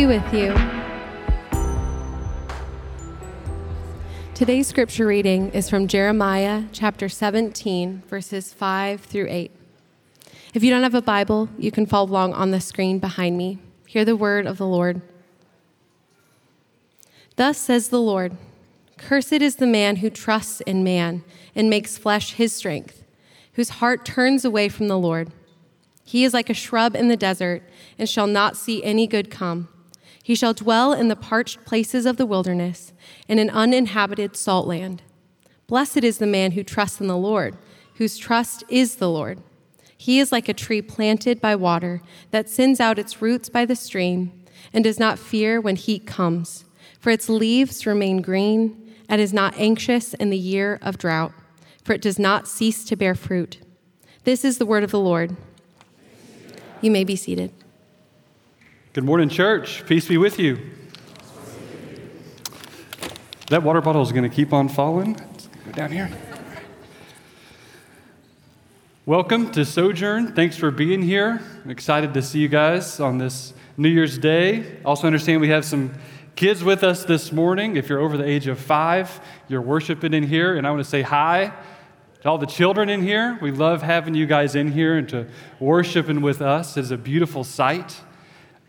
Be with you. Today's scripture reading is from Jeremiah chapter 17, verses 5 through 8. If you don't have a Bible, you can follow along on the screen behind me. Hear the word of the Lord. Thus says the Lord Cursed is the man who trusts in man and makes flesh his strength, whose heart turns away from the Lord. He is like a shrub in the desert and shall not see any good come. He shall dwell in the parched places of the wilderness, in an uninhabited salt land. Blessed is the man who trusts in the Lord, whose trust is the Lord. He is like a tree planted by water that sends out its roots by the stream and does not fear when heat comes, for its leaves remain green and is not anxious in the year of drought, for it does not cease to bear fruit. This is the word of the Lord. You may be seated. Good morning, church. Peace be with you. That water bottle is going to keep on falling. Let's go down here. Welcome to Sojourn. Thanks for being here. I'm excited to see you guys on this New Year's Day. Also, understand we have some kids with us this morning. If you're over the age of five, you're worshiping in here, and I want to say hi to all the children in here. We love having you guys in here and to worshiping with us. It's a beautiful sight.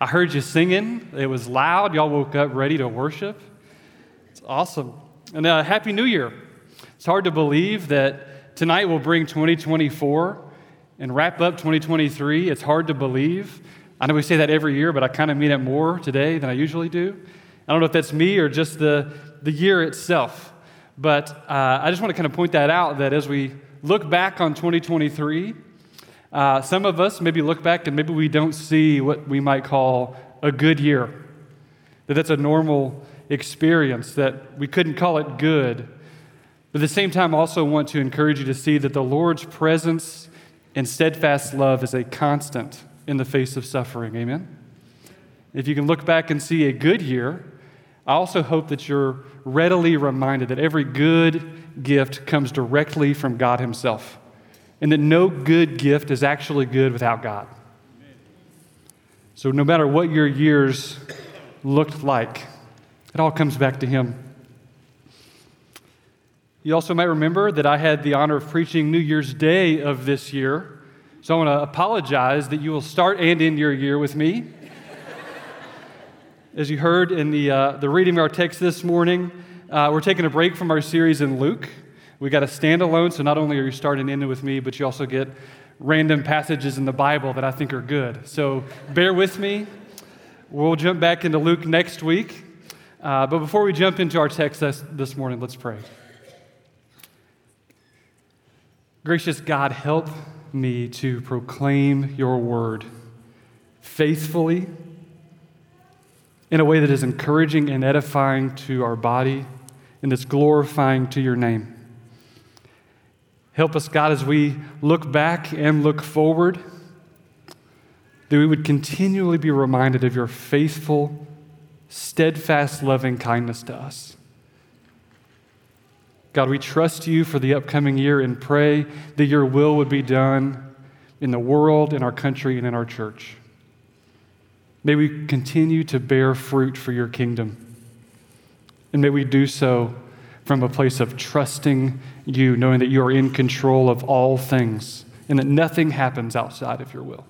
I heard you singing, it was loud. Y'all woke up ready to worship. It's awesome. And uh, Happy New Year. It's hard to believe that tonight will bring 2024 and wrap up 2023. It's hard to believe. I know we say that every year, but I kind of mean it more today than I usually do. I don't know if that's me or just the, the year itself. But uh, I just want to kind of point that out that as we look back on 2023, uh, some of us maybe look back and maybe we don't see what we might call a good year, that that's a normal experience, that we couldn't call it good. But at the same time, I also want to encourage you to see that the Lord's presence and steadfast love is a constant in the face of suffering. Amen? If you can look back and see a good year, I also hope that you're readily reminded that every good gift comes directly from God Himself, and that no good gift is actually good without God. So, no matter what your years looked like, it all comes back to Him. You also might remember that I had the honor of preaching New Year's Day of this year. So I want to apologize that you will start and end your year with me. As you heard in the, uh, the reading of our text this morning, uh, we're taking a break from our series in Luke. We got a standalone, so not only are you starting in with me, but you also get random passages in the Bible that I think are good. So bear with me. We'll jump back into Luke next week. Uh, but before we jump into our text this, this morning, let's pray. Gracious God, help me to proclaim your word faithfully in a way that is encouraging and edifying to our body and that's glorifying to your name. Help us, God, as we look back and look forward, that we would continually be reminded of your faithful, steadfast, loving kindness to us. God, we trust you for the upcoming year and pray that your will would be done in the world, in our country, and in our church. May we continue to bear fruit for your kingdom. And may we do so from a place of trusting you, knowing that you are in control of all things and that nothing happens outside of your will.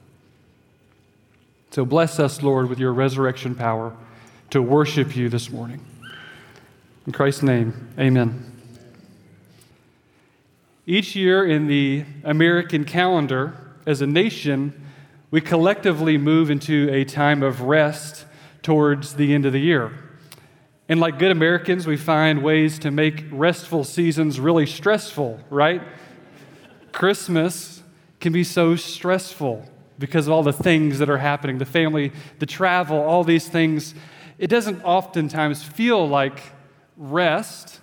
So bless us, Lord, with your resurrection power to worship you this morning. In Christ's name, amen. Each year in the American calendar, as a nation, we collectively move into a time of rest towards the end of the year. And like good Americans, we find ways to make restful seasons really stressful, right? Christmas can be so stressful because of all the things that are happening the family, the travel, all these things. It doesn't oftentimes feel like rest.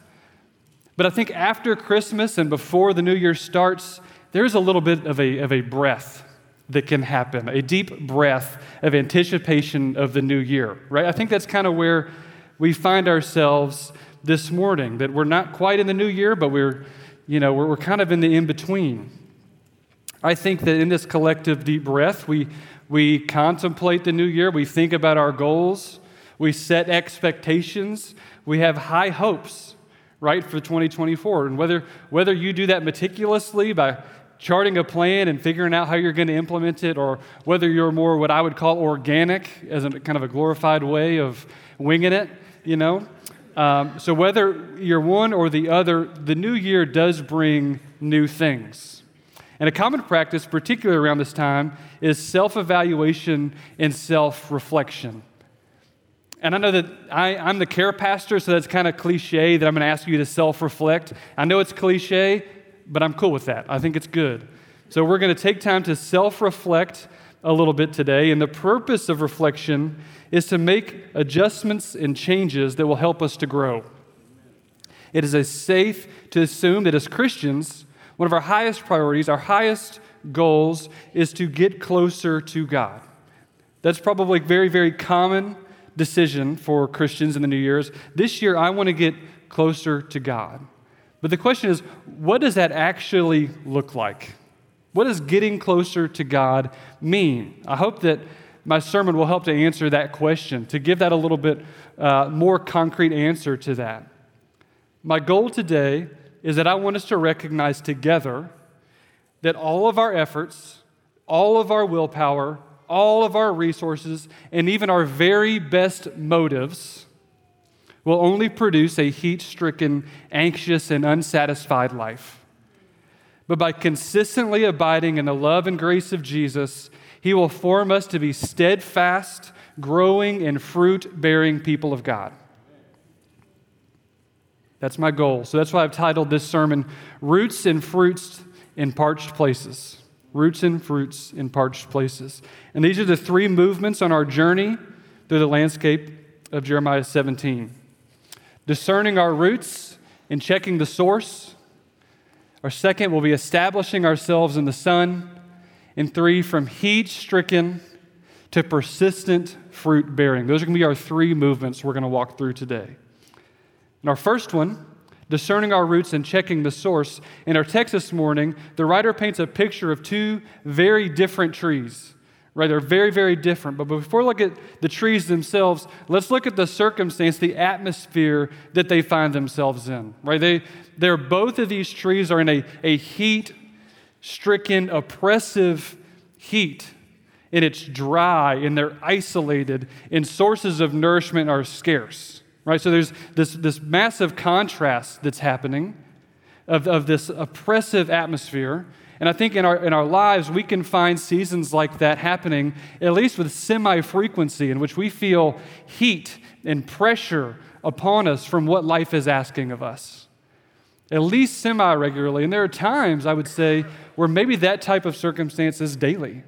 But I think after Christmas and before the new year starts, there's a little bit of a, of a breath that can happen, a deep breath of anticipation of the new year, right? I think that's kind of where we find ourselves this morning, that we're not quite in the new year, but we're, you know, we're, we're kind of in the in between. I think that in this collective deep breath, we, We contemplate the new year, we think about our goals, we set expectations, we have high hopes, right, for 2024. And whether, whether you do that meticulously by charting a plan and figuring out how you're going to implement it, or whether you're more what I would call organic, as a kind of a glorified way of winging it, you know. Um, so whether you're one or the other, the new year does bring new things. And a common practice, particularly around this time, is self evaluation and self reflection. And I know that I, am the care pastor, so that's kind of cliche that I'm going to ask you to self reflect. I know it's cliche, but I'm cool with that. I think it's good. So we're going to take time to self reflect a little bit today. And the purpose of reflection is to make adjustments and changes that will help us to grow. It is a safe to assume that as Christians, one of our highest priorities, our highest goals, is to get closer to God. That's probably a very, very common decision for Christians in the New Year's. This year, I want to get closer to God. But the question is, what does that actually look like? What does getting closer to God mean? I hope that my sermon will help to answer that question, to give that a little bit uh, more concrete answer to that. My goal today is that I want us to recognize together that all of our efforts, all of our willpower, all of our resources, and even our very best motives will only produce a heat stricken, anxious, and unsatisfied life. But by consistently abiding in the love and grace of Jesus, He will form us to be steadfast, growing, and fruit bearing people of God. That's my goal. So that's why I've titled this sermon Roots and Fruits in Parched Places. Roots and Fruits in Parched Places. And these are the three movements on our journey through the landscape of Jeremiah 17 discerning our roots and checking the source. Our second will be establishing ourselves in the Son. And three, from heat stricken to persistent fruit bearing. Those are going to be our three movements we're going to walk through today. And our first one, discerning our roots and checking the source. In our text this morning, the writer paints a picture of two very different trees. Right? They're very, very different. But before we look at the trees themselves, let's look at the circumstance, the atmosphere that they find themselves in. Right? They, they're both of these trees are in a, a heat stricken, oppressive heat. And it's dry and they're isolated, and sources of nourishment are scarce. Right? So there's this, this massive contrast that's happening of, of this oppressive atmosphere. And I think in our, in our lives, we can find seasons like that happening, at least with semi frequency, in which we feel heat and pressure upon us from what life is asking of us. At least semi regularly. And there are times, I would say, where maybe that type of circumstance is daily.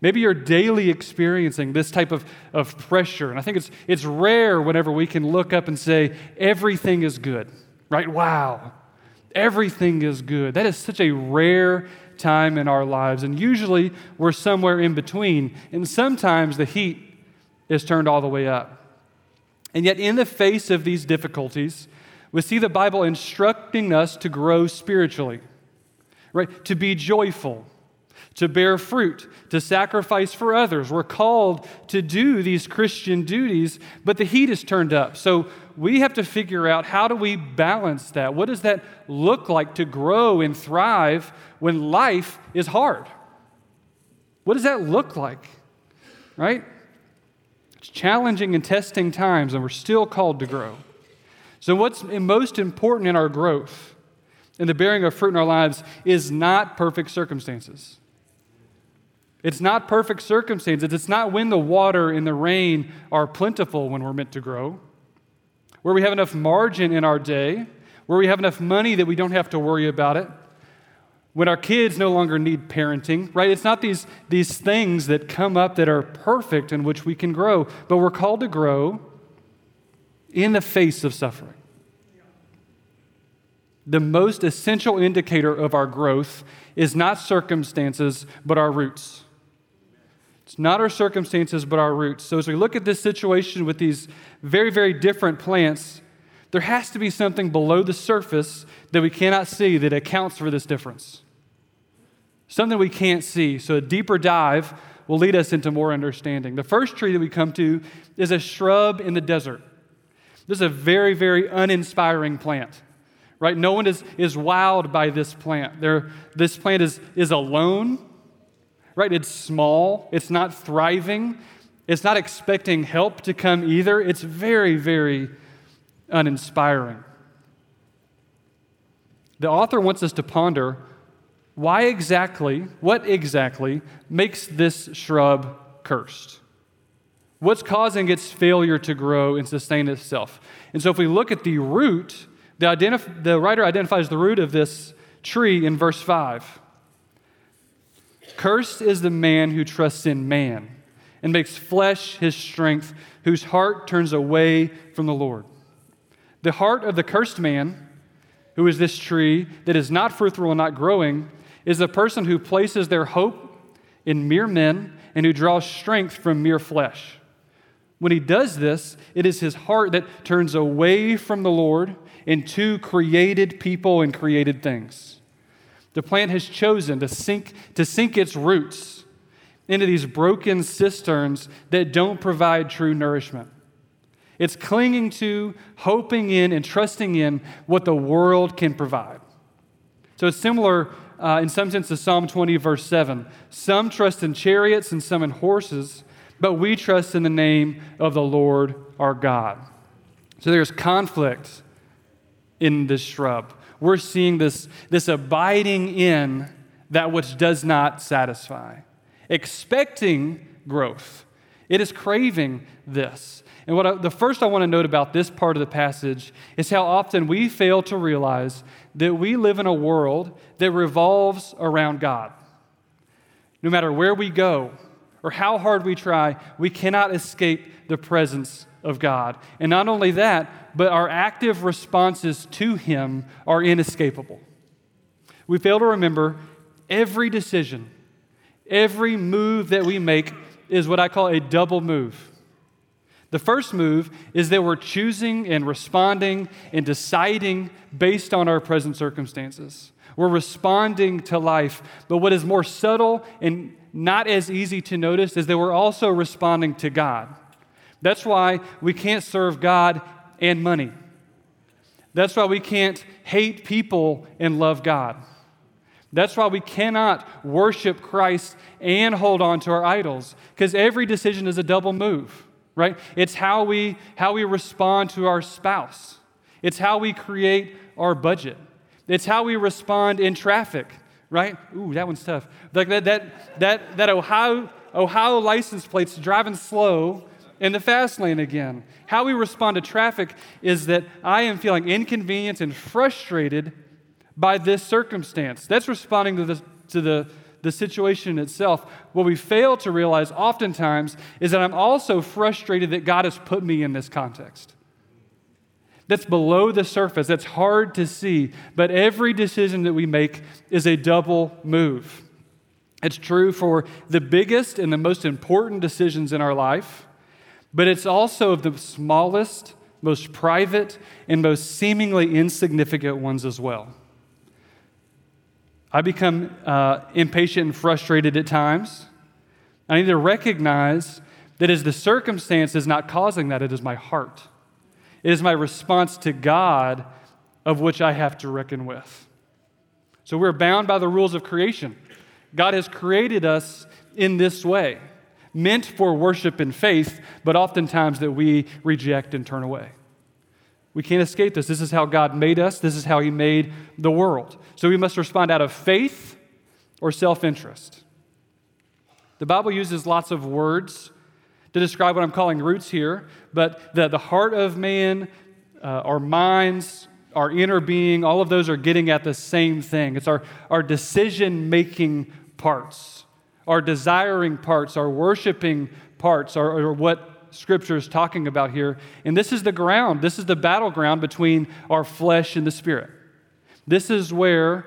Maybe you're daily experiencing this type of, of pressure. And I think it's, it's rare whenever we can look up and say, everything is good, right? Wow, everything is good. That is such a rare time in our lives. And usually we're somewhere in between. And sometimes the heat is turned all the way up. And yet, in the face of these difficulties, we see the Bible instructing us to grow spiritually, right? To be joyful to bear fruit, to sacrifice for others. We're called to do these Christian duties, but the heat is turned up. So we have to figure out how do we balance that? What does that look like to grow and thrive when life is hard? What does that look like? Right? It's challenging and testing times, and we're still called to grow. So, what's most important in our growth, and the bearing of fruit in our lives, is not perfect circumstances. It's not perfect circumstances. It's not when the water and the rain are plentiful when we're meant to grow, where we have enough margin in our day, where we have enough money that we don't have to worry about it, when our kids no longer need parenting, right? It's not these, these things that come up that are perfect in which we can grow, but we're called to grow in the face of suffering. The most essential indicator of our growth is not circumstances, but our roots. It's not our circumstances, but our roots. So as we look at this situation with these very, very different plants, there has to be something below the surface that we cannot see that accounts for this difference. Something we can't see. So a deeper dive will lead us into more understanding. The first tree that we come to is a shrub in the desert. This is a very, very uninspiring plant, right? No one is, is wowed by this plant. There, this plant is, is alone, right? It's small, it's not thriving, it's not expecting help to come either. It's very, very uninspiring. The author wants us to ponder why exactly, what exactly makes this shrub cursed? What's causing its failure to grow and sustain itself? And so, if we look at the root, the, identif- the writer identifies the root of this tree in verse 5. Cursed is the man who trusts in man and makes flesh his strength, whose heart turns away from the Lord. The heart of the cursed man, who is this tree that is not fruitful and not growing, is the person who places their hope in mere men and who draws strength from mere flesh. When he does this, it is his heart that turns away from the Lord into created people and created things. The plant has chosen to sink, to sink its roots into these broken cisterns that don't provide true nourishment. It's clinging to, hoping in, and trusting in what the world can provide. So it's similar uh, in some sense to Psalm 20, verse 7. Some trust in chariots and some in horses but we trust in the name of the Lord our God. So there's conflict in this shrub. We're seeing this, this abiding in that which does not satisfy, expecting growth. It is craving this. And what I, the first I want to note about this part of the passage is how often we fail to realize that we live in a world that revolves around God. No matter where we go, or how hard we try, we cannot escape the presence of God. And not only that, but our active responses to Him are inescapable. We fail to remember every decision, every move that we make is what I call a double move. The first move is that we're choosing and responding and deciding based on our present circumstances. We're responding to life. But what is more subtle and not as easy to notice is that we're also responding to God. That's why we can't serve God and money. That's why we can't hate people and love God. That's why we cannot worship Christ and hold on to our idols, because every decision is a double move, right? It's how we, how we respond to our spouse, it's how we create our budget, it's how we respond in traffic right? Ooh, that one's tough. Like that, that, that, that Ohio, Ohio license plate's driving slow in the fast lane again. How we respond to traffic is that I am feeling inconvenienced and frustrated by this circumstance. That's responding to the, to the, the situation itself. What we fail to realize oftentimes is that I'm also frustrated that God has put me in this context that's below the surface, that's hard to see. But every decision that we make is a double move. It's true for the biggest and the most important decisions in our life, but it's also of the smallest, most private, and most seemingly insignificant ones as well. I become uh, impatient and frustrated at times. I need to recognize that as the circumstance is not causing that, it is my heart. It is my response to God of which I have to reckon with. So we're bound by the rules of creation. God has created us in this way, meant for worship and faith, but oftentimes that we reject and turn away. We can't escape this. This is how God made us, this is how He made the world. So we must respond out of faith or self interest. The Bible uses lots of words to describe what I'm calling roots here, but the, the heart of man, uh, our minds, our inner being, all of those are getting at the same thing. It's our, our decision making parts, our desiring parts, our worshiping parts, are, are what Scripture is talking about here. And this is the ground, this is the battleground between our flesh and the spirit. This is where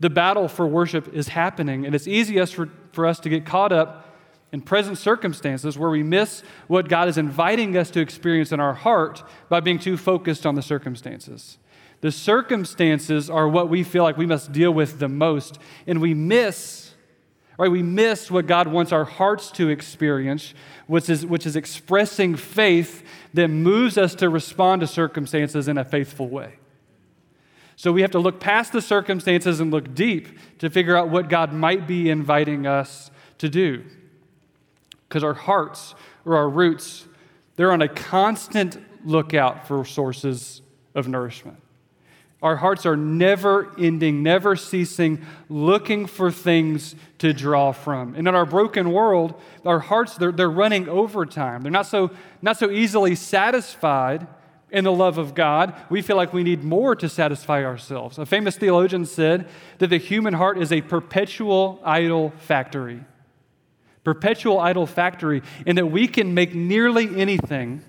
the battle for worship is happening. And it's easiest for, for us to get caught up in present circumstances where we miss what God is inviting us to experience in our heart by being too focused on the circumstances. The circumstances are what we feel like we must deal with the most, and we miss Right? We miss what God wants our hearts to experience, which is, which is expressing faith that moves us to respond to circumstances in a faithful way. So we have to look past the circumstances and look deep to figure out what God might be inviting us to do. Because our hearts or our roots, they're on a constant lookout for sources of nourishment. Our hearts are never ending, never ceasing, looking for things to draw from. And in our broken world, our hearts, they're, they're running overtime. They're not so, not so easily satisfied in the love of God. We feel like we need more to satisfy ourselves. A famous theologian said that the human heart is a perpetual idol factory. Perpetual idol factory, in that we can make nearly anything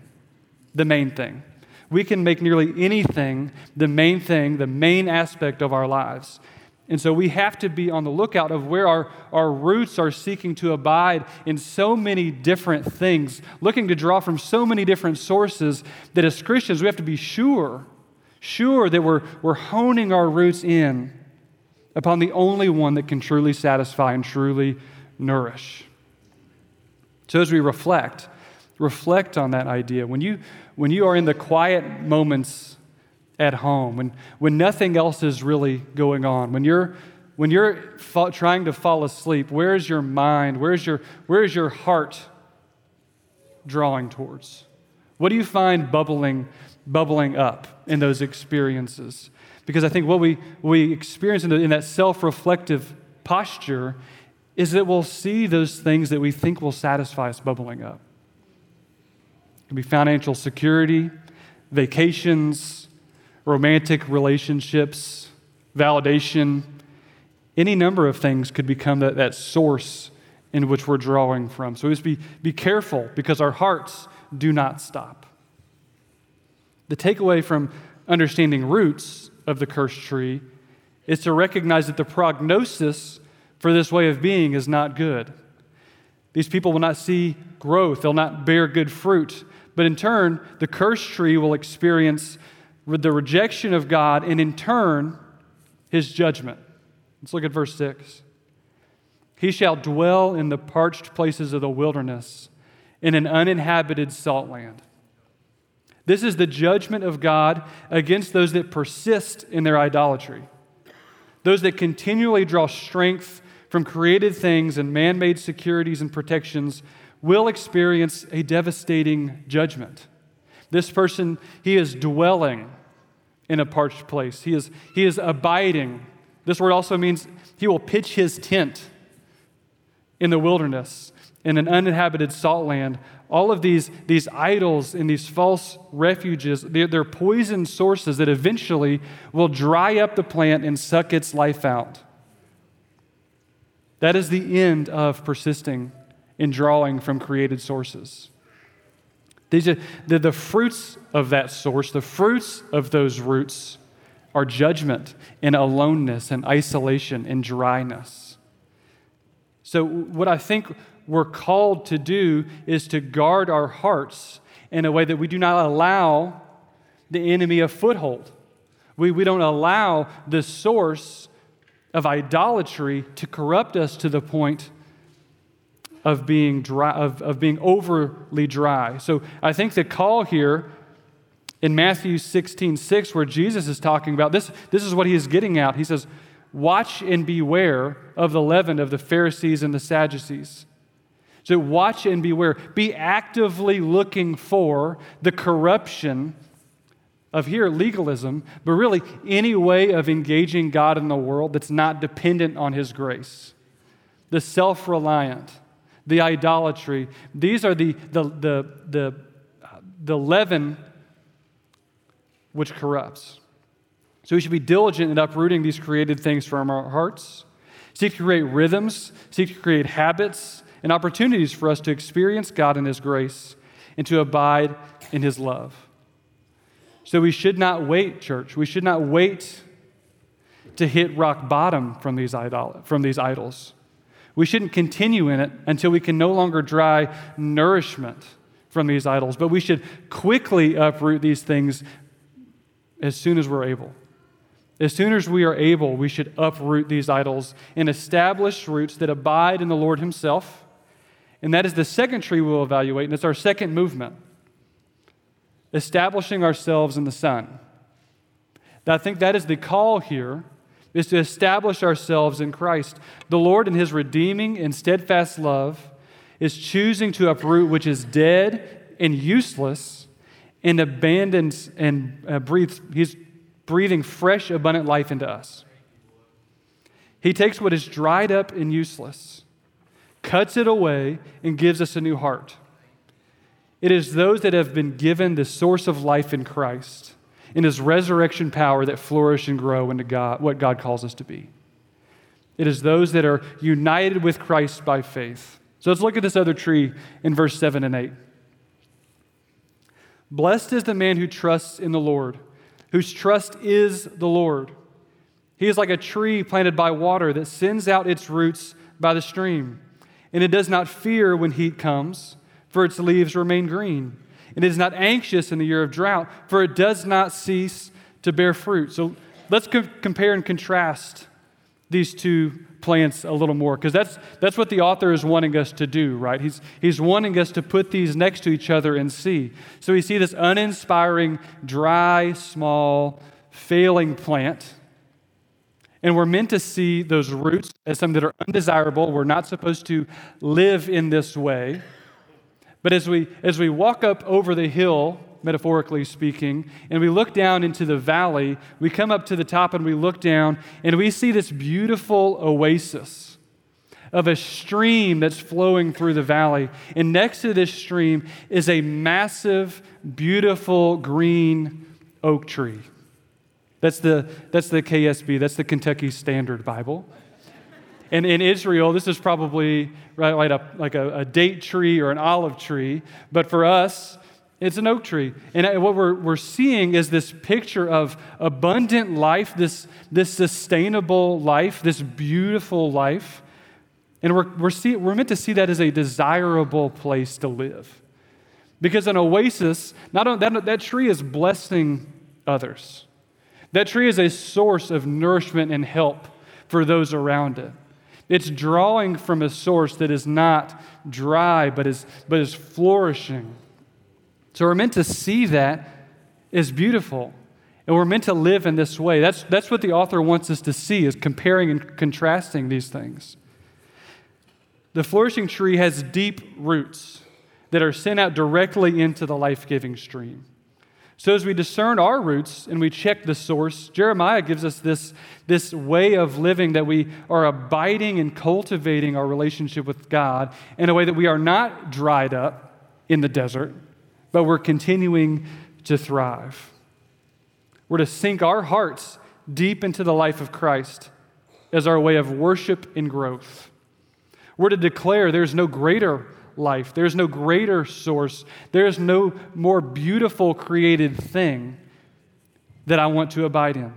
the main thing we can make nearly anything the main thing, the main aspect of our lives. And so we have to be on the lookout of where our, our roots are seeking to abide in so many different things, looking to draw from so many different sources that as Christians we have to be sure, sure that we're, we're honing our roots in upon the only one that can truly satisfy and truly nourish. So as we reflect, reflect on that idea. When you, when you are in the quiet moments at home, when, when nothing else is really going on, when you're, when you're trying to fall asleep, where's your mind? Where's your, where's your heart drawing towards? What do you find bubbling, bubbling up in those experiences? Because I think what we, we experience in, the, in that self reflective posture is that we'll see those things that we think will satisfy us bubbling up. Can be financial security, vacations, romantic relationships, validation. Any number of things could become that, that source in which we're drawing from. So we must be, be careful because our hearts do not stop. The takeaway from understanding roots of the cursed tree is to recognize that the prognosis for this way of being is not good. These people will not see growth, they'll not bear good fruit. But in turn, the cursed tree will experience the rejection of God and in turn, his judgment. Let's look at verse 6. He shall dwell in the parched places of the wilderness, in an uninhabited salt land. This is the judgment of God against those that persist in their idolatry, those that continually draw strength from created things and man made securities and protections will experience a devastating judgment. This person, he is dwelling in a parched place, he is, he is abiding. This word also means he will pitch his tent in the wilderness, in an uninhabited salt land. All of these, these idols and these false refuges, they're, they're poison sources that eventually will dry up the plant and suck its life out. That is the end of persisting in drawing from created sources. These are, the, the fruits of that source, the fruits of those roots, are judgment and aloneness and isolation and dryness. So, what I think we're called to do is to guard our hearts in a way that we do not allow the enemy a foothold. We, we don't allow the source of idolatry to corrupt us to the point of being dry, of, of being overly dry. So I think the call here in Matthew 16, 6, where Jesus is talking about this, this is what he is getting at. He says, Watch and beware of the leaven of the Pharisees and the Sadducees. So watch and beware. Be actively looking for the corruption of here legalism, but really any way of engaging God in the world that's not dependent on his grace. The self reliant the idolatry. These are the, the, the, the, the leaven which corrupts. So we should be diligent in uprooting these created things from our hearts, seek to create rhythms, seek to create habits and opportunities for us to experience God in His grace and to abide in His love. So we should not wait, church. We should not wait to hit rock bottom from these, idol- from these idols. We shouldn't continue in it until we can no longer dry nourishment from these idols, but we should quickly uproot these things as soon as we're able. As soon as we are able, we should uproot these idols and establish roots that abide in the Lord Himself. And that is the second tree we'll evaluate, and it's our second movement establishing ourselves in the Son. I think that is the call here is to establish ourselves in Christ. The Lord, in his redeeming and steadfast love, is choosing to uproot which is dead and useless and abandons and uh, breathes, he's breathing fresh, abundant life into us. He takes what is dried up and useless, cuts it away, and gives us a new heart. It is those that have been given the source of life in Christ in his resurrection power that flourish and grow into God, what God calls us to be. It is those that are united with Christ by faith. So let's look at this other tree in verse 7 and 8. Blessed is the man who trusts in the Lord, whose trust is the Lord. He is like a tree planted by water that sends out its roots by the stream, and it does not fear when heat comes, for its leaves remain green and is not anxious in the year of drought, for it does not cease to bear fruit. So let's co- compare and contrast these two plants a little more, because that's, that's what the author is wanting us to do, right? He's, he's wanting us to put these next to each other and see. So we see this uninspiring, dry, small, failing plant. And we're meant to see those roots as something that are undesirable. We're not supposed to live in this way. But as we, as we walk up over the hill, metaphorically speaking, and we look down into the valley, we come up to the top and we look down and we see this beautiful oasis of a stream that's flowing through the valley. And next to this stream is a massive, beautiful green oak tree. That's the, that's the KSB, that's the Kentucky Standard Bible. And in Israel, this is probably right, like, a, like a, a date tree or an olive tree, but for us, it's an oak tree. And what we're, we're seeing is this picture of abundant life, this, this sustainable life, this beautiful life. And we're, we're, see, we're meant to see that as a desirable place to live. Because an oasis, not only, that, that tree is blessing others. That tree is a source of nourishment and help for those around it. It's drawing from a source that is not dry, but is, but is flourishing. So we're meant to see that as beautiful. And we're meant to live in this way. That's, that's what the author wants us to see, is comparing and contrasting these things. The flourishing tree has deep roots that are sent out directly into the life giving stream. So, as we discern our roots and we check the source, Jeremiah gives us this, this way of living that we are abiding and cultivating our relationship with God in a way that we are not dried up in the desert, but we're continuing to thrive. We're to sink our hearts deep into the life of Christ as our way of worship and growth. We're to declare there's no greater life. There's no greater source. There's no more beautiful created thing that I want to abide in.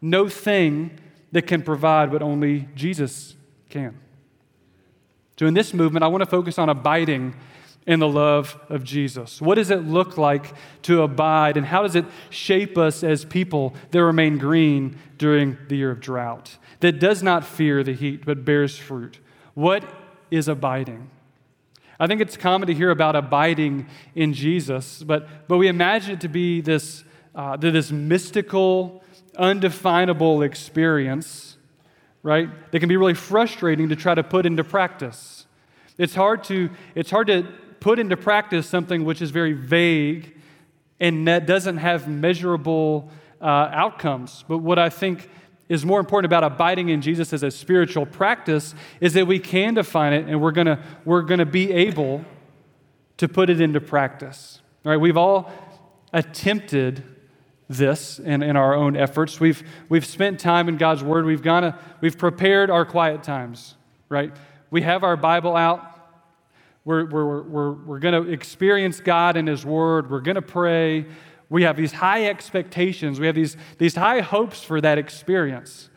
No thing that can provide what only Jesus can. So, in this movement, I want to focus on abiding in the love of Jesus. What does it look like to abide, and how does it shape us as people that remain green during the year of drought, that does not fear the heat but bears fruit? What is abiding? I think it's common to hear about abiding in Jesus, but, but we imagine it to be this, uh, this mystical, undefinable experience, right? That can be really frustrating to try to put into practice. It's hard to, it's hard to put into practice something which is very vague and that doesn't have measurable uh, outcomes. But what I think is more important about abiding in Jesus as a spiritual practice is that we can define it and we're going to we're going to be able to put it into practice. All right, we've all attempted this in, in our own efforts. We've, we've spent time in God's Word. We've, gone to, we've prepared our quiet times, right? We have our Bible out. We're, we're, we're, we're going to experience God and His Word. We're going to pray. We have these high expectations, we have these, these high hopes for that experience.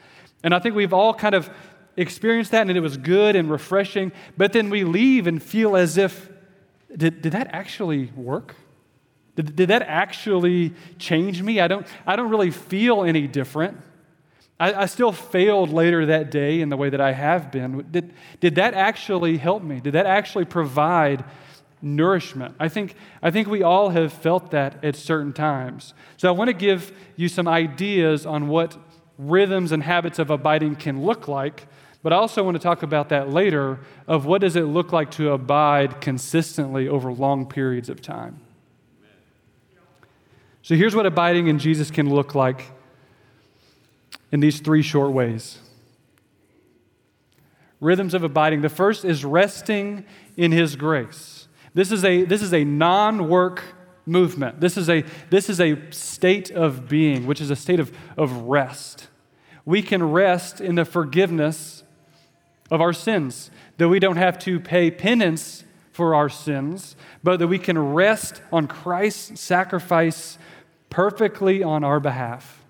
And I think we've all kind of experienced that, and it was good and refreshing, but then we leave and feel as if, did, did that actually work? Did, did that actually change me? I don't, I don't really feel any different. I, I, still failed later that day in the way that I have been. Did, did that actually help me? Did that actually provide nourishment? I think, I think we all have felt that at certain times. So I want to give you some ideas on what rhythms and habits of abiding can look like, but I also want to talk about that later of what does it look like to abide consistently over long periods of time. So here's what abiding in Jesus can look like in these three short ways. Rhythms of abiding. The first is resting in His grace. This is a, this is a non work movement. This is, a, this is a state of being, which is a state of, of rest. We can rest in the forgiveness of our sins, that we don't have to pay penance for our sins, but that we can rest on Christ's sacrifice perfectly on our behalf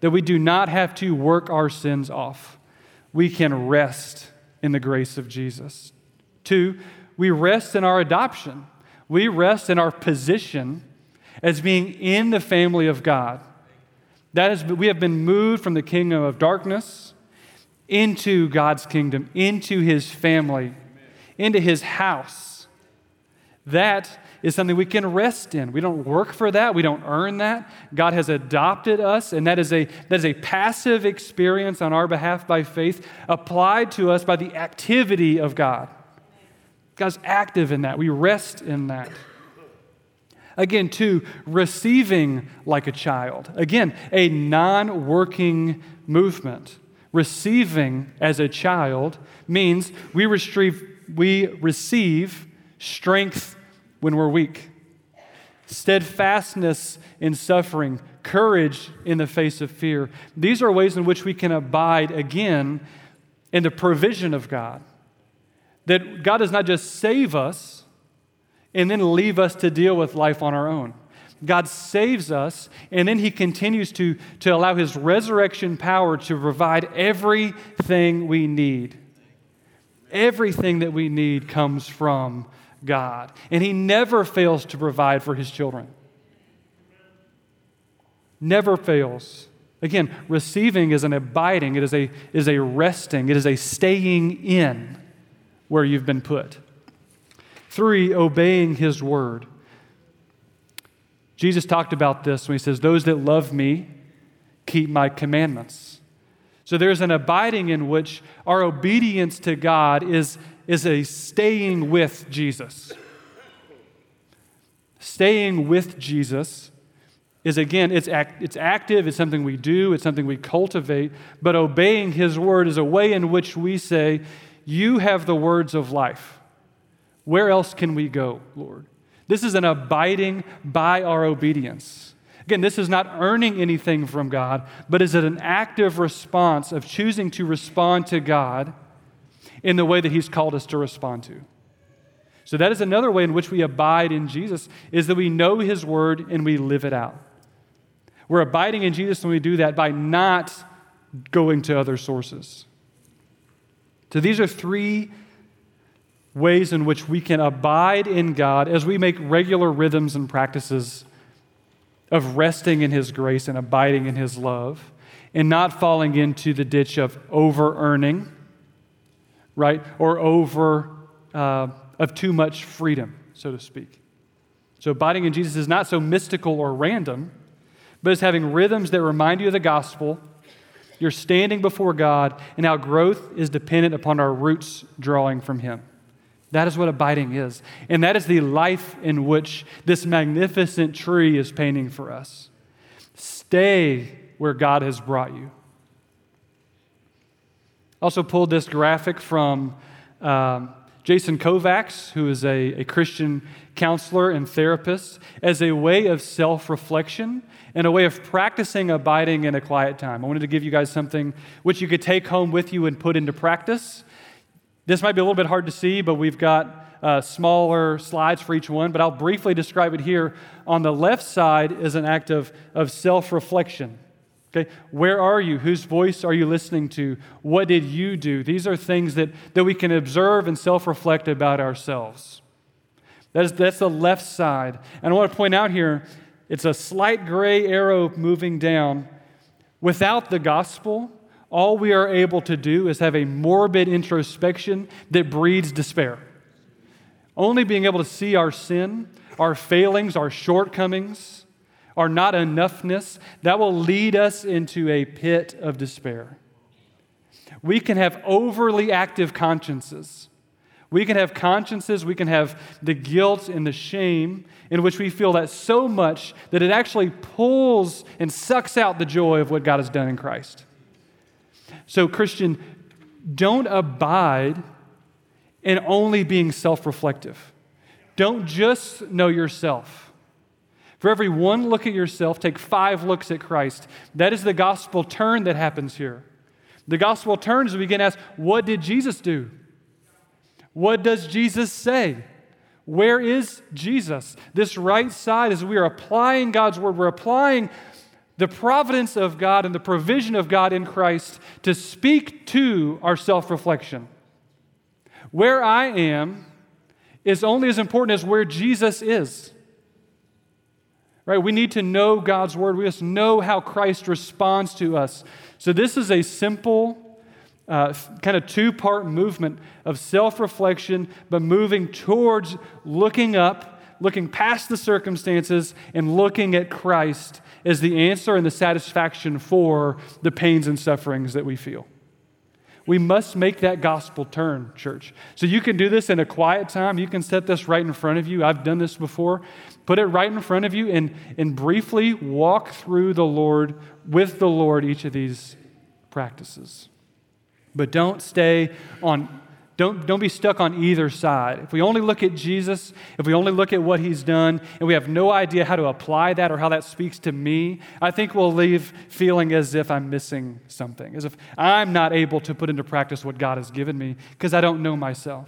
that we do not have to work our sins off. We can rest in the grace of Jesus. Two, we rest in our adoption. We rest in our position as being in the family of God. That is, we have been moved from the kingdom of darkness into God's kingdom, into his family, into his house. That is something we can rest in. We don't work for that, we don't earn that. God has adopted us, and that is a, that is a passive experience on our behalf by faith applied to us by the activity of God. God's active in that. We rest in that. Again, two, receiving like a child. Again, a non working movement. Receiving as a child means we receive, we receive strength when we're weak, steadfastness in suffering, courage in the face of fear. These are ways in which we can abide again in the provision of God. That God does not just save us and then leave us to deal with life on our own. God saves us, and then He continues to, to allow His resurrection power to provide everything we need. Everything that we need comes from God, and He never fails to provide for His children. Never fails. Again, receiving is an abiding, it is a, is a resting, it is a staying in where you've been put. Three, obeying His word. Jesus talked about this when He says, Those that love me keep my commandments. So there's an abiding in which our obedience to God is is a staying with Jesus. Staying with Jesus is again, it's, act, it's active, it's something we do, it's something we cultivate, but obeying His word is a way in which we say, You have the words of life. Where else can we go, Lord? This is an abiding by our obedience. Again, this is not earning anything from God, but is it an active response of choosing to respond to God in the way that He's called us to respond to. So that is another way in which we abide in Jesus is that we know his word and we live it out. We're abiding in Jesus when we do that by not going to other sources. So these are three ways in which we can abide in God as we make regular rhythms and practices of resting in his grace and abiding in his love and not falling into the ditch of over earning right? Or over uh, of too much freedom, so to speak. So abiding in Jesus is not so mystical or random, but it's having rhythms that remind you of the gospel. You're standing before God, and how growth is dependent upon our roots drawing from Him. That is what abiding is. And that is the life in which this magnificent tree is painting for us. Stay where God has brought you. Also, pulled this graphic from um, Jason Kovacs, who is a, a Christian counselor and therapist, as a way of self reflection and a way of practicing abiding in a quiet time. I wanted to give you guys something which you could take home with you and put into practice. This might be a little bit hard to see, but we've got uh, smaller slides for each one, but I'll briefly describe it here. On the left side is an act of, of self reflection. Okay, where are you? Whose voice are you listening to? What did you do? These are things that, that we can observe and self reflect about ourselves. That is, that's the left side. And I want to point out here it's a slight gray arrow moving down. Without the gospel, all we are able to do is have a morbid introspection that breeds despair. Only being able to see our sin, our failings, our shortcomings, our not enoughness, that will lead us into a pit of despair. We can have overly active consciences. We can have consciences, we can have the guilt and the shame in which we feel that so much that it actually pulls and sucks out the joy of what God has done in Christ. So, Christian, don't abide in only being self reflective. Don't just know yourself. For every one look at yourself, take five looks at Christ. That is the gospel turn that happens here. The gospel turns we begin to ask, what did Jesus do? What does Jesus say? Where is Jesus? This right side, as we are applying God's word, we're applying the providence of God and the provision of God in Christ to speak to our self reflection. Where I am is only as important as where Jesus is. Right? We need to know God's word. We must know how Christ responds to us. So, this is a simple, uh, kind of two part movement of self reflection, but moving towards looking up, looking past the circumstances, and looking at Christ as the answer and the satisfaction for the pains and sufferings that we feel. We must make that gospel turn, church. So you can do this in a quiet time. You can set this right in front of you. I've done this before. Put it right in front of you and, and briefly walk through the Lord, with the Lord, each of these practices. But don't stay on don't, don't be stuck on either side. If we only look at Jesus, if we only look at what he's done, and we have no idea how to apply that or how that speaks to me, I think we'll leave feeling as if I'm missing something, as if I'm not able to put into practice what God has given me because I don't know myself.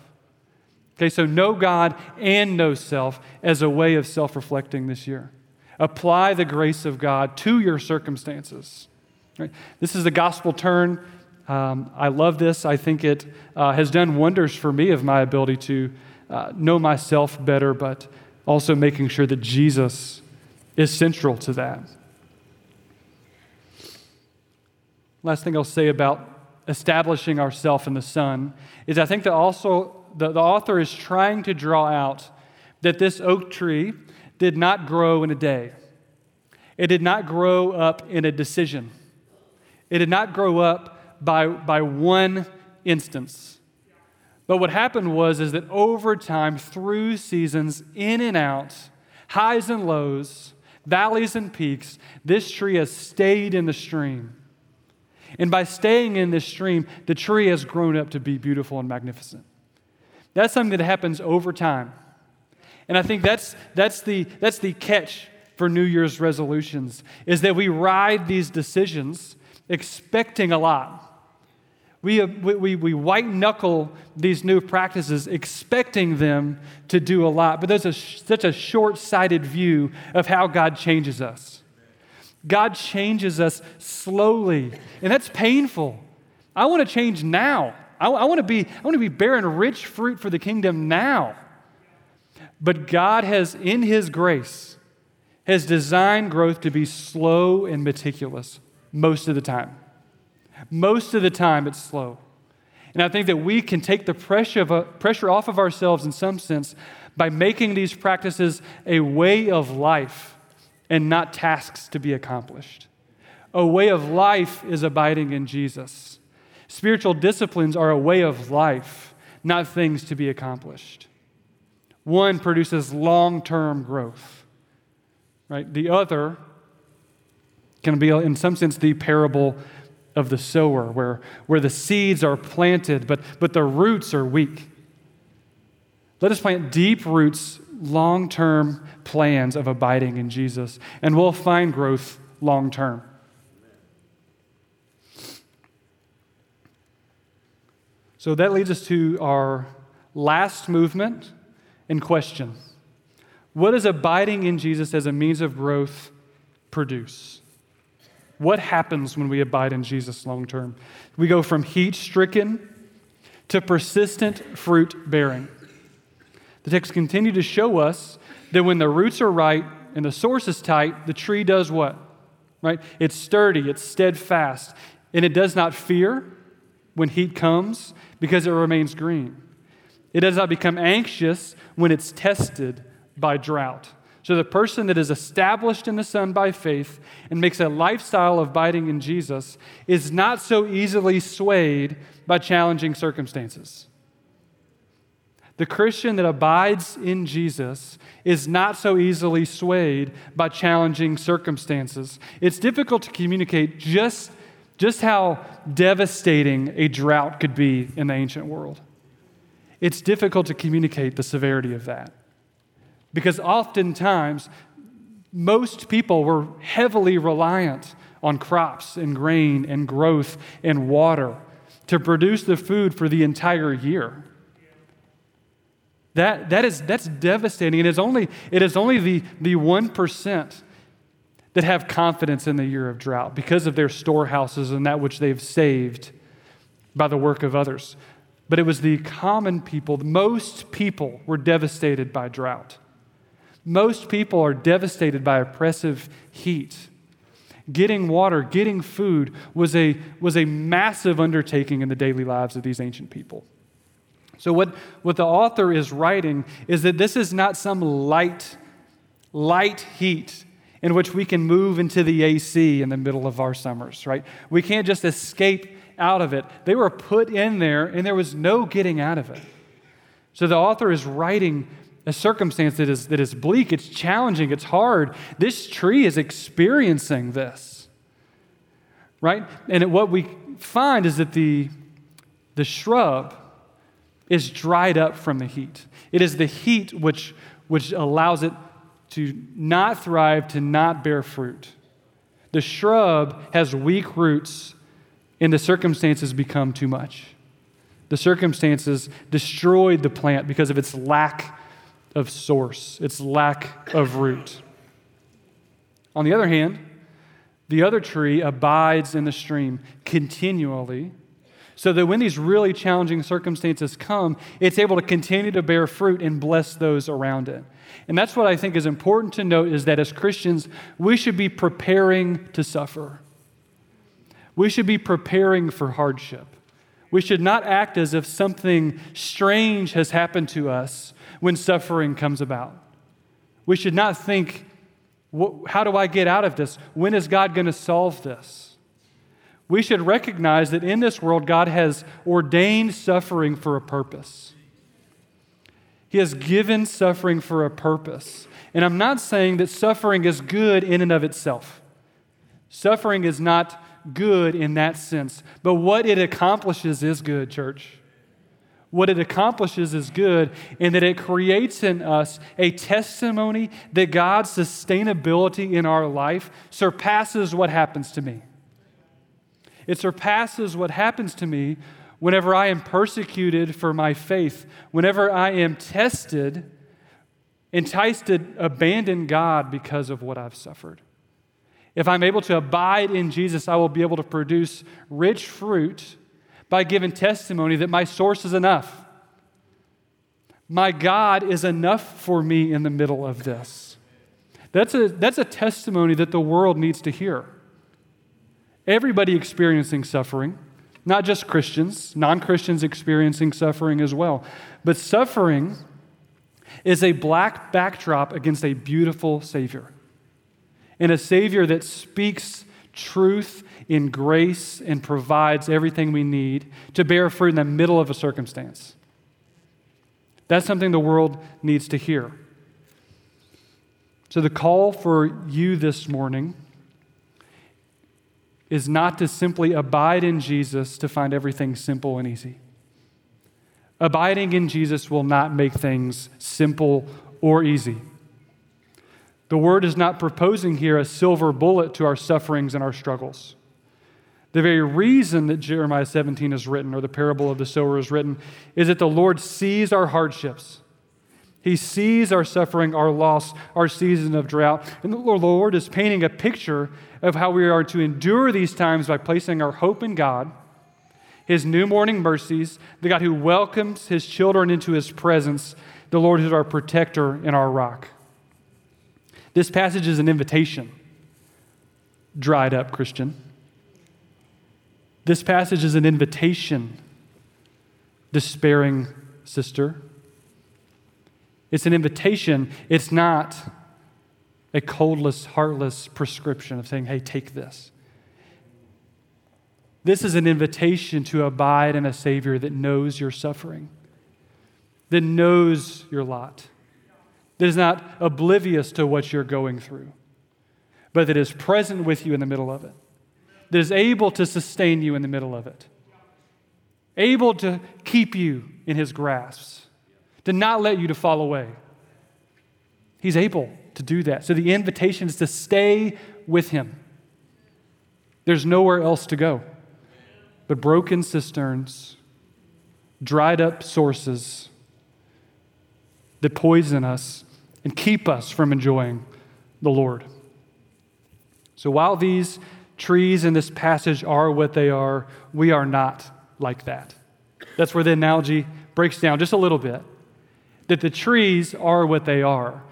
Okay, so know God and know self as a way of self reflecting this year. Apply the grace of God to your circumstances. Right? This is the gospel turn um, I love this. I think it uh, has done wonders for me of my ability to uh, know myself better, but also making sure that Jesus is central to that. Last thing I'll say about establishing ourselves in the Son is I think that also the, the author is trying to draw out that this oak tree did not grow in a day. It did not grow up in a decision. It did not grow up by, by one instance. But what happened was is that over time, through seasons, in and out, highs and lows, valleys and peaks, this tree has stayed in the stream. And by staying in this stream, the tree has grown up to be beautiful and magnificent. That's something that happens over time. And I think that's, that's, the, that's the catch for New Year's resolutions, is that we ride these decisions expecting a lot. We, we, we white knuckle these new practices, expecting them to do a lot, but there's a, such a short sighted view of how God changes us. God changes us slowly, and that's painful. I want to change now. I, I, want to be, I want to be bearing rich fruit for the kingdom now. But God has, in His grace, has designed growth to be slow and meticulous most of the time. Most of the time, it's slow. And I think that we can take the pressure, of a, pressure off of ourselves in some sense by making these practices a way of life and not tasks to be accomplished. A way of life is abiding in Jesus. Spiritual disciplines are a way of life, not things to be accomplished. One produces long term growth, right? The other can be, in some sense, the parable of the sower, where, where the seeds are planted, but, but the roots are weak. Let us plant deep roots, long term plans of abiding in Jesus, and we'll find growth long term. So that leads us to our last movement in question. What does abiding in Jesus as a means of growth produce? What happens when we abide in Jesus long term? We go from heat stricken to persistent fruit bearing. The text continue to show us that when the roots are right and the source is tight, the tree does what? right? It's sturdy, it's steadfast, and it does not fear when heat comes because it remains green. It does not become anxious when it's tested by drought. So, the person that is established in the Son by faith and makes a lifestyle of abiding in Jesus is not so easily swayed by challenging circumstances. The Christian that abides in Jesus is not so easily swayed by challenging circumstances. It's difficult to communicate just, just how devastating a drought could be in the ancient world. It's difficult to communicate the severity of that. Because oftentimes, most people were heavily reliant on crops and grain and growth and water to produce the food for the entire year. That, that is, that's devastating. And it's only, it is only the, the 1% that have confidence in the year of drought because of their storehouses and that which they've saved by the work of others. But it was the common people, most people were devastated by drought. Most people are devastated by oppressive heat. Getting water, getting food was a, was a massive undertaking in the daily lives of these ancient people. So, what, what the author is writing is that this is not some light, light heat in which we can move into the AC in the middle of our summers, right? We can't just escape out of it. They were put in there, and there was no getting out of it. So, the author is writing a circumstance that is, that is bleak, it's challenging, it's hard. This tree is experiencing this, right? And what we find is that the, the shrub is dried up from the heat. It is the heat which, which allows it to not thrive, to not bear fruit. The shrub has weak roots, and the circumstances become too much. The circumstances destroyed the plant because of its lack of source, its lack of root. On the other hand, the other tree abides in the stream continually, so that when these really challenging circumstances come, it's able to continue to bear fruit and bless those around it. And that's what I think is important to note is that as Christians, we should be preparing to suffer. We should be preparing for hardship. We should not act as if something strange has happened to us when suffering comes about. We should not think, how do I get out of this? When is God going to solve this? We should recognize that in this world, God has ordained suffering for a purpose. He has given suffering for a purpose. And I'm not saying that suffering is good in and of itself. Suffering is not good in that sense. But what it accomplishes is good, church what it accomplishes is good in that it creates in us a testimony that God's sustainability in our life surpasses what happens to me. It surpasses what happens to me whenever I am persecuted for my faith, whenever I am tested, enticed to abandon God because of what I've suffered. If I'm able to abide in Jesus, I will be able to produce rich fruit by giving testimony that my source is enough. My God is enough for me in the middle of this. That's a, that's a testimony that the world needs to hear. Everybody experiencing suffering, not just Christians, non Christians experiencing suffering as well. But suffering is a black backdrop against a beautiful Savior. And a Savior that speaks truth in grace and provides everything we need to bear fruit in the middle of a circumstance. That's something the world needs to hear. So, the call for you this morning is not to simply abide in Jesus to find everything simple and easy. Abiding in Jesus will not make things simple or easy. The word is not proposing here a silver bullet to our sufferings and our struggles. The very reason that Jeremiah 17 is written, or the parable of the sower is written, is that the Lord sees our hardships. He sees our suffering, our loss, our season of drought. And the Lord is painting a picture of how we are to endure these times by placing our hope in God, His new morning mercies, the God who welcomes His children into His presence, the Lord who's our protector and our rock. This passage is an invitation dried up Christian. This passage is an invitation, despairing sister. It's an invitation. It's not a coldless, heartless prescription of saying, hey, take this. This is an invitation to abide in a Savior that knows your suffering, that knows your lot, that is not oblivious to what you're going through, but that is present with you in the middle of it, that is able to sustain you in the middle of it, able to keep you in His grasp, to not let you to fall away. He's able to do that. So the invitation is to stay with Him. There's nowhere else to go but broken cisterns, dried up sources that poison us and keep us from enjoying the Lord. So while these trees in this passage are what they are, we are not like that. That's where the analogy breaks down just a little bit. That the trees are what they are.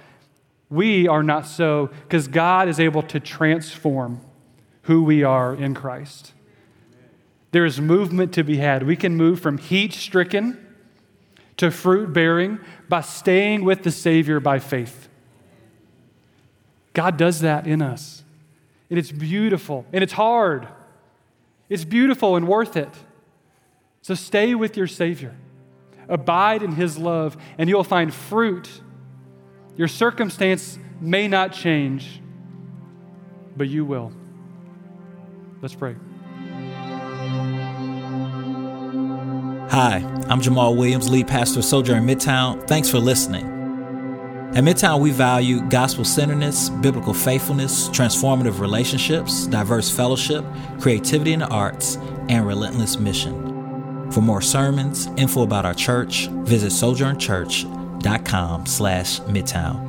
We are not so because God is able to transform who we are in Christ. There is movement to be had. We can move from heat stricken to fruit bearing by staying with the Savior by faith. God does that in us. And it's beautiful and it's hard. It's beautiful and worth it. So stay with your Savior, abide in His love, and you'll find fruit. Your circumstance may not change, but you will. Let's pray. Hi, I'm Jamal Williams, lead pastor of Sojourn Midtown. Thanks for listening. At Midtown, we value gospel centeredness, biblical faithfulness, transformative relationships, diverse fellowship, creativity in the arts, and relentless mission. For more sermons, info about our church, visit sojournchurch.com slash midtown.